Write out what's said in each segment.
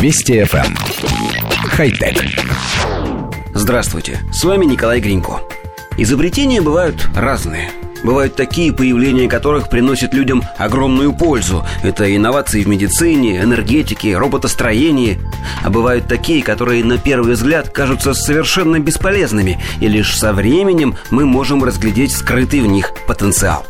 Вести FM. Эм. Хай-тек. Здравствуйте, с вами Николай Гринько. Изобретения бывают разные. Бывают такие, появления которых приносят людям огромную пользу. Это инновации в медицине, энергетике, роботостроении. А бывают такие, которые на первый взгляд кажутся совершенно бесполезными, и лишь со временем мы можем разглядеть скрытый в них потенциал.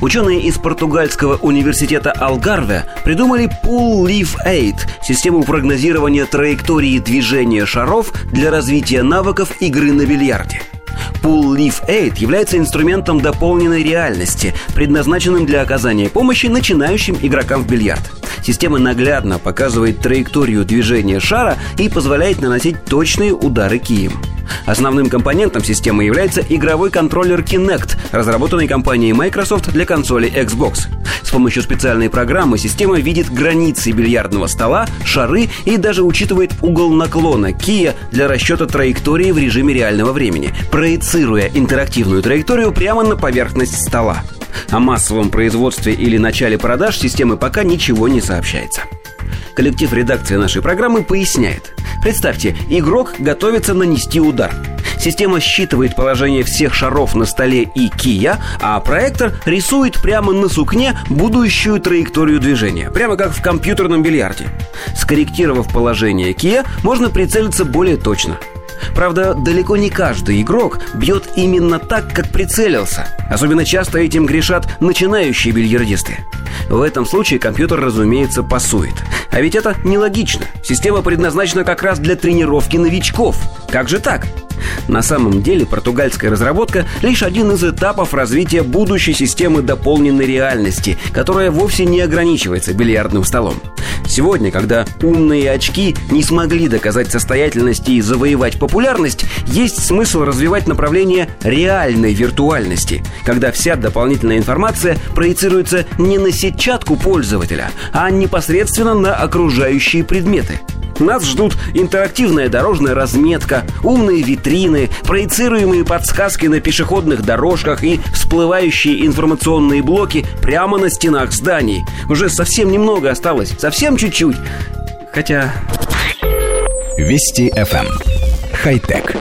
Ученые из португальского университета Алгарве придумали Pool Leaf 8 – систему прогнозирования траектории движения шаров для развития навыков игры на бильярде – Pool Leaf 8 является инструментом дополненной реальности, предназначенным для оказания помощи начинающим игрокам в бильярд. Система наглядно показывает траекторию движения шара и позволяет наносить точные удары кием. Основным компонентом системы является игровой контроллер Kinect, разработанный компанией Microsoft для консоли Xbox. С помощью специальной программы система видит границы бильярдного стола, шары и даже учитывает угол наклона кия для расчета траектории в режиме реального времени, проецируя интерактивную траекторию прямо на поверхность стола. О массовом производстве или начале продаж системы пока ничего не сообщается. Коллектив редакции нашей программы поясняет. Представьте, игрок готовится нанести удар. Система считывает положение всех шаров на столе и кия, а проектор рисует прямо на сукне будущую траекторию движения, прямо как в компьютерном бильярде. Скорректировав положение кия, можно прицелиться более точно – Правда, далеко не каждый игрок бьет именно так, как прицелился. Особенно часто этим грешат начинающие бильярдисты. В этом случае компьютер, разумеется, пасует. А ведь это нелогично. Система предназначена как раз для тренировки новичков. Как же так? На самом деле португальская разработка лишь один из этапов развития будущей системы дополненной реальности, которая вовсе не ограничивается бильярдным столом. Сегодня, когда умные очки не смогли доказать состоятельность и завоевать популярность, есть смысл развивать направление реальной виртуальности, когда вся дополнительная информация проецируется не на сетчатку пользователя, а непосредственно на окружающие предметы – нас ждут интерактивная дорожная разметка, умные витрины, проецируемые подсказки на пешеходных дорожках и всплывающие информационные блоки прямо на стенах зданий. Уже совсем немного осталось, совсем чуть-чуть. Хотя... Вести FM. Эм. Хай-тек.